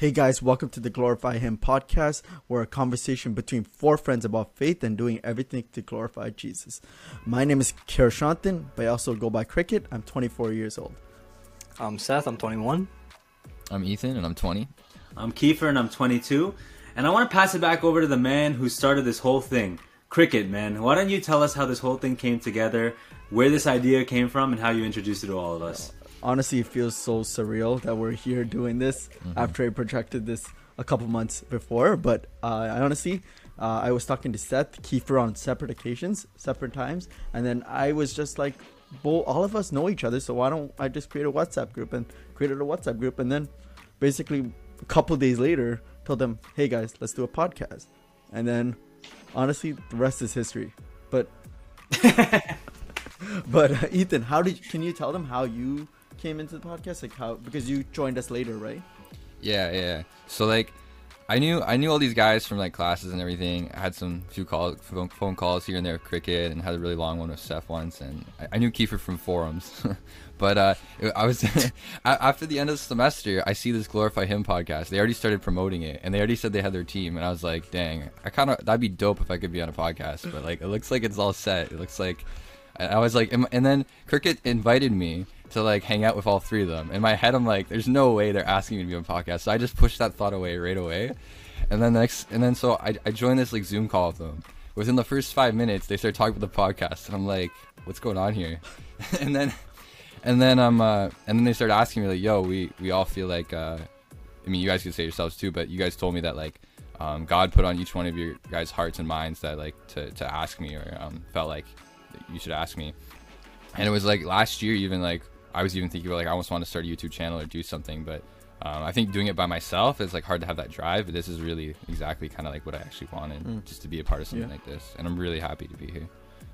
Hey guys, welcome to the Glorify Him podcast, where a conversation between four friends about faith and doing everything to glorify Jesus. My name is Kirashantan, but I also go by Cricket. I'm 24 years old. I'm Seth, I'm 21. I'm Ethan, and I'm 20. I'm Kiefer, and I'm 22. And I want to pass it back over to the man who started this whole thing, Cricket, man. Why don't you tell us how this whole thing came together, where this idea came from, and how you introduced it to all of us? Honestly it feels so surreal that we're here doing this mm-hmm. after I projected this a couple months before. But uh, I honestly, uh, I was talking to Seth Kiefer on separate occasions, separate times, and then I was just like, well, all of us know each other, so why don't I just create a WhatsApp group and created a WhatsApp group, and then basically a couple days later told them, hey guys, let's do a podcast, and then honestly, the rest is history. But but uh, Ethan, how did can you tell them how you came into the podcast? Like how because you joined us later, right? Yeah, yeah. So like I knew I knew all these guys from like classes and everything. I had some few calls, phone calls here and there cricket, and had a really long one with Seth once. And I, I knew Kiefer from forums, but uh, I was after the end of the semester, I see this glorify him podcast. They already started promoting it, and they already said they had their team, and I was like, dang, I kind of that'd be dope if I could be on a podcast. But like, it looks like it's all set. It looks like I was like, and then cricket invited me to like hang out with all three of them. In my head, I'm like, there's no way they're asking me to be on podcast. So I just pushed that thought away right away. And then next, and then so I, I joined this like Zoom call with them. Within the first five minutes, they start talking about the podcast, and I'm like, what's going on here? and then, and then um, uh, and then they start asking me like, yo, we we all feel like, uh, I mean, you guys can say yourselves too, but you guys told me that like, um, God put on each one of your guys' hearts and minds that like to to ask me or um, felt like you should ask me. And it was like last year, even like I was even thinking about like I almost want to start a YouTube channel or do something, but um, I think doing it by myself is like hard to have that drive. But this is really exactly kind of like what I actually wanted, mm. just to be a part of something yeah. like this, and I'm really happy to be here.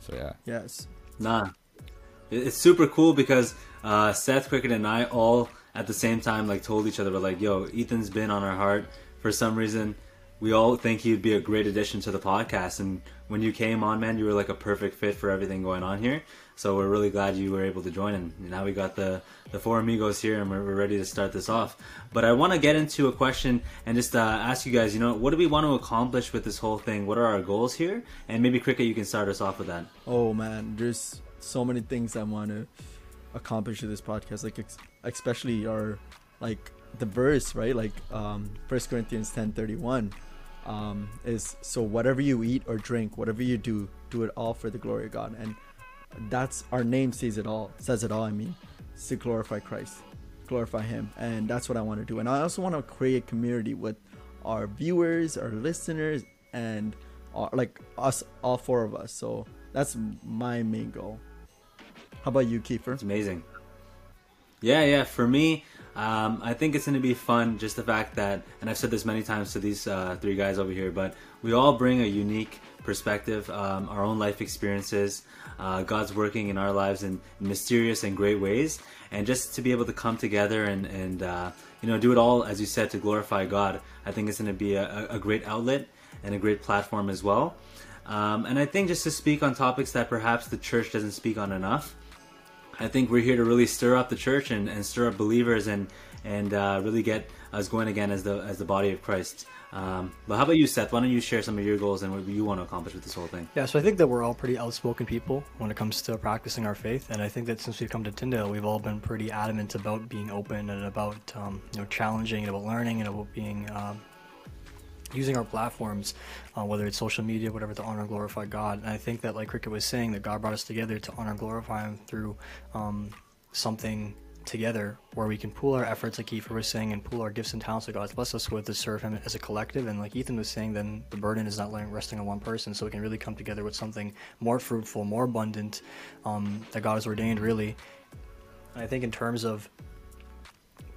So yeah. Yes. Nah, it's super cool because uh, Seth Cricket and I all at the same time like told each other, we're like, "Yo, Ethan's been on our heart for some reason." We all think you'd be a great addition to the podcast, and when you came on, man, you were like a perfect fit for everything going on here. So we're really glad you were able to join, and now we got the the four amigos here, and we're, we're ready to start this off. But I want to get into a question and just uh, ask you guys, you know, what do we want to accomplish with this whole thing? What are our goals here? And maybe Cricket, you can start us off with that. Oh man, there's so many things I want to accomplish with this podcast, like especially our like the verse, right? Like um, First Corinthians ten thirty one. Um, is so whatever you eat or drink, whatever you do, do it all for the glory of God. And that's our name says it all says it all i mean to glorify christ glorify him. And that's what i want to do. And i also want to create community with our viewers our listeners and our, like us all four of us. So that's my main goal. How about you kiefer? It's amazing. Yeah yeah for me um, I think it's going to be fun, just the fact that, and I've said this many times to these uh, three guys over here, but we all bring a unique perspective, um, our own life experiences, uh, God's working in our lives in mysterious and great ways, and just to be able to come together and and uh, you know do it all as you said to glorify God. I think it's going to be a, a, great outlet and a great platform as well. Um, and I think just to speak on topics that perhaps the church doesn't speak on enough. I think we're here to really stir up the church and, and stir up believers and and uh, really get us going again as the as the body of Christ. Um, but how about you, Seth? Why don't you share some of your goals and what you want to accomplish with this whole thing? Yeah, so I think that we're all pretty outspoken people when it comes to practicing our faith, and I think that since we've come to Tyndale, we've all been pretty adamant about being open and about um, you know challenging and about learning and about being um, using our platforms, uh, whether it's social media, whatever, to honor and glorify God. And I think that, like Cricket was saying, that God brought us together to honor and glorify Him through um, something together where we can pool our efforts, like Kiefer was saying, and pool our gifts and talents that God's blessed us with to serve Him as a collective. And like Ethan was saying, then the burden is not resting on one person, so we can really come together with something more fruitful, more abundant um, that God has ordained, really. And I think in terms of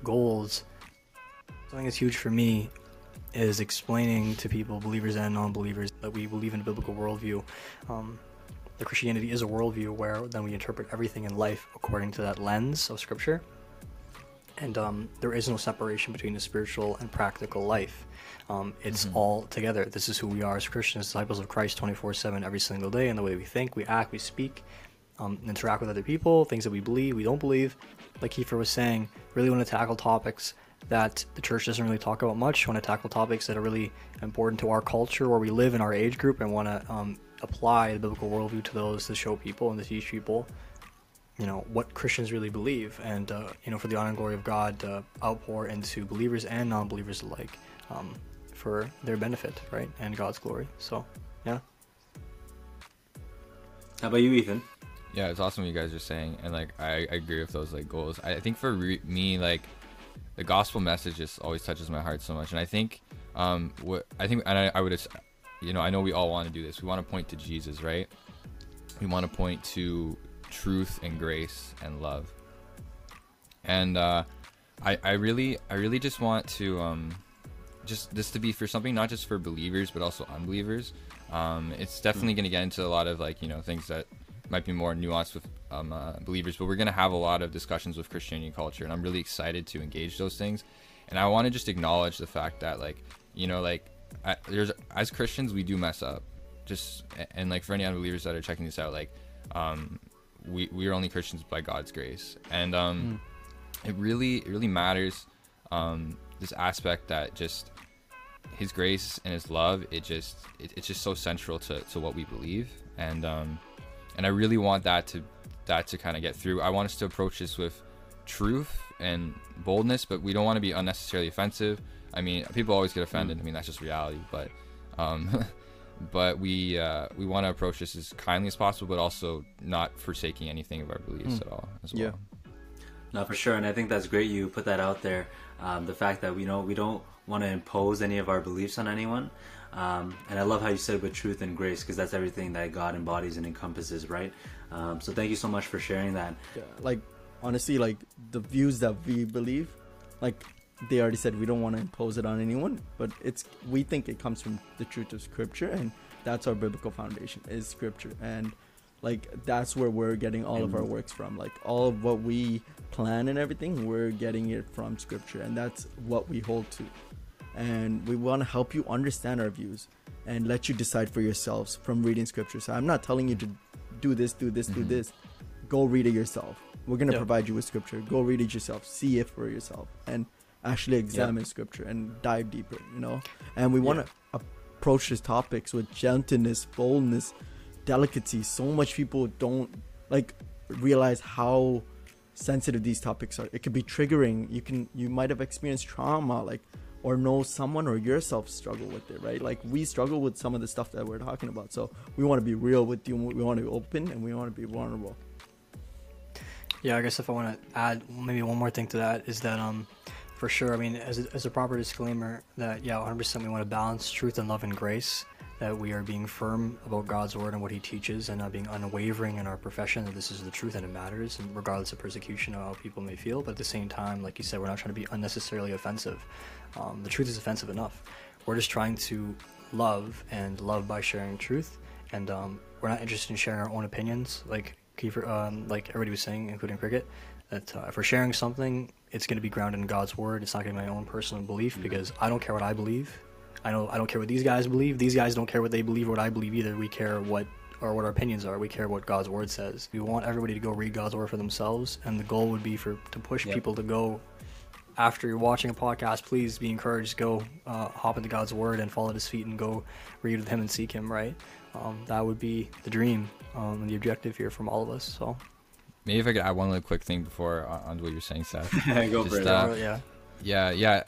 goals, something that's huge for me is explaining to people, believers and non-believers, that we believe in a biblical worldview. Um, that Christianity is a worldview where then we interpret everything in life according to that lens of Scripture. And um, there is no separation between the spiritual and practical life. Um, it's mm-hmm. all together. This is who we are as Christians, disciples of Christ 24 7 every single day, and the way we think, we act, we speak, um, interact with other people, things that we believe, we don't believe. Like Kiefer was saying, really want to tackle topics that the church doesn't really talk about much. Want to tackle topics that are really important to our culture, where we live in our age group, and want to um, apply the biblical worldview to those to show people and to teach people, you know, what Christians really believe, and uh, you know, for the honor and glory of God, uh, outpour into believers and non-believers alike, um, for their benefit, right, and God's glory. So, yeah. How about you, Ethan? Yeah, it's awesome what you guys are saying, and like I, I agree with those like goals. I, I think for re- me, like the gospel message just always touches my heart so much, and I think um what I think and I, I would you know I know we all want to do this. We want to point to Jesus, right? We want to point to truth and grace and love, and uh, I I really I really just want to um just this to be for something not just for believers but also unbelievers. Um, it's definitely going to get into a lot of like you know things that might be more nuanced with um, uh, believers, but we're going to have a lot of discussions with Christianity culture, and I'm really excited to engage those things. And I want to just acknowledge the fact that, like, you know, like, I, there's as Christians we do mess up, just and like for any unbelievers that are checking this out, like, um, we we are only Christians by God's grace, and um, mm. it really it really matters um, this aspect that just His grace and His love, it just it, it's just so central to to what we believe, and um, and I really want that to that to kind of get through. I want us to approach this with truth and boldness, but we don't want to be unnecessarily offensive. I mean, people always get offended. I mean, that's just reality. But, um, but we uh, we want to approach this as kindly as possible, but also not forsaking anything of our beliefs mm. at all as well. Yeah. No, for sure, and I think that's great. You put that out there. Um, the fact that we know we don't want to impose any of our beliefs on anyone. Um, and I love how you said with truth and grace because that's everything that God embodies and encompasses, right? Um, so thank you so much for sharing that. Yeah, like honestly, like the views that we believe, like they already said we don't want to impose it on anyone, but it's we think it comes from the truth of Scripture, and that's our biblical foundation is Scripture, and like that's where we're getting all of our works from. Like all of what we plan and everything, we're getting it from Scripture, and that's what we hold to and we want to help you understand our views and let you decide for yourselves from reading scripture. So I'm not telling you to do this, do this, mm-hmm. do this. Go read it yourself. We're gonna yep. provide you with scripture. Go read it yourself. See it for yourself, and actually examine yep. scripture and dive deeper. You know, and we want to yep. approach these topics with gentleness, boldness, delicacy. So much people don't like realize how sensitive these topics are. It could be triggering. You can you might have experienced trauma, like or know someone or yourself struggle with it, right? Like we struggle with some of the stuff that we're talking about. So we want to be real with you. We want to be open and we want to be vulnerable. Yeah, I guess if I want to add maybe one more thing to that is that um, for sure. I mean, as a, as a proper disclaimer, that yeah, 100% we want to balance truth and love and grace. That we are being firm about God's word and what He teaches, and not being unwavering in our profession that this is the truth and it matters, and regardless of persecution or how people may feel. But at the same time, like you said, we're not trying to be unnecessarily offensive. Um, the truth is offensive enough. We're just trying to love and love by sharing truth, and um, we're not interested in sharing our own opinions, like Kiefer, um, like everybody was saying, including Cricket. That uh, if we're sharing something, it's going to be grounded in God's word. It's not going to be my own personal belief because I don't care what I believe. I know I don't care what these guys believe. These guys don't care what they believe or what I believe either. We care what or what our opinions are. We care what God's word says. We want everybody to go read God's word for themselves, and the goal would be for to push yep. people to go after you're watching a podcast, please be encouraged. Go uh, hop into God's Word and fall at His feet and go read with Him and seek Him. Right? Um, that would be the dream um, and the objective here from all of us. So maybe if I could add one little quick thing before uh, on what you're saying, Seth. go Just, for it. Uh, yeah. Yeah, yeah.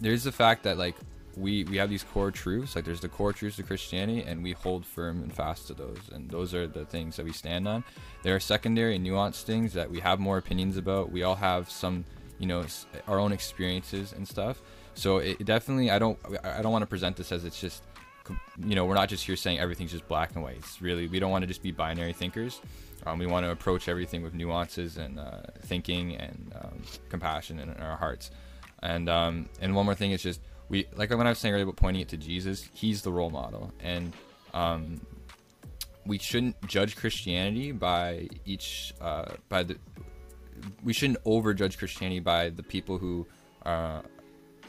There's the fact that like we we have these core truths. Like there's the core truths of Christianity, and we hold firm and fast to those. And those are the things that we stand on. There are secondary and nuanced things that we have more opinions about. We all have some you know our own experiences and stuff so it, definitely i don't i don't want to present this as it's just you know we're not just here saying everything's just black and white it's really we don't want to just be binary thinkers um, we want to approach everything with nuances and uh, thinking and um, compassion in, in, our hearts. And um, and one more thing is just we like when i was saying earlier about pointing it to jesus he's the role model. And um, we shouldn't judge christianity by each uh, by the we shouldn't overjudge Christianity by the people who uh,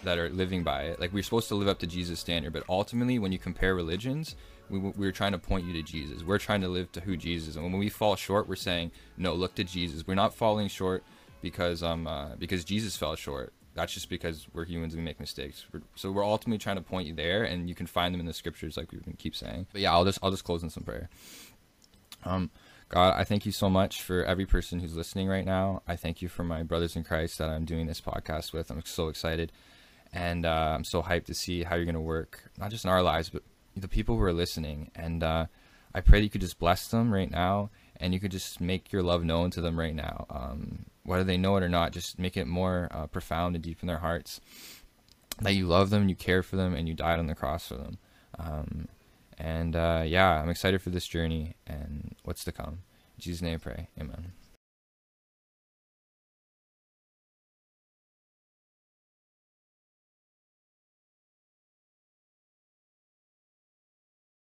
that are living by it. Like we're supposed to live up to Jesus' standard, but ultimately, when you compare religions, we, we're trying to point you to Jesus. We're trying to live to who Jesus. And when we fall short, we're saying, no, look to Jesus. We're not falling short because um uh, because Jesus fell short. that's just because we're humans we make mistakes. We're, so we're ultimately trying to point you there, and you can find them in the scriptures, like we keep saying. But yeah, I'll just I'll just close in some prayer. Um, God, I thank you so much for every person who's listening right now. I thank you for my brothers in Christ that I'm doing this podcast with. I'm so excited, and uh, I'm so hyped to see how you're going to work, not just in our lives, but the people who are listening. And uh, I pray that you could just bless them right now, and you could just make your love known to them right now. Um, whether they know it or not, just make it more uh, profound and deep in their hearts that you love them, you care for them, and you died on the cross for them. Um, and uh, yeah, I'm excited for this journey and what's to come. In Jesus' name I pray. Amen.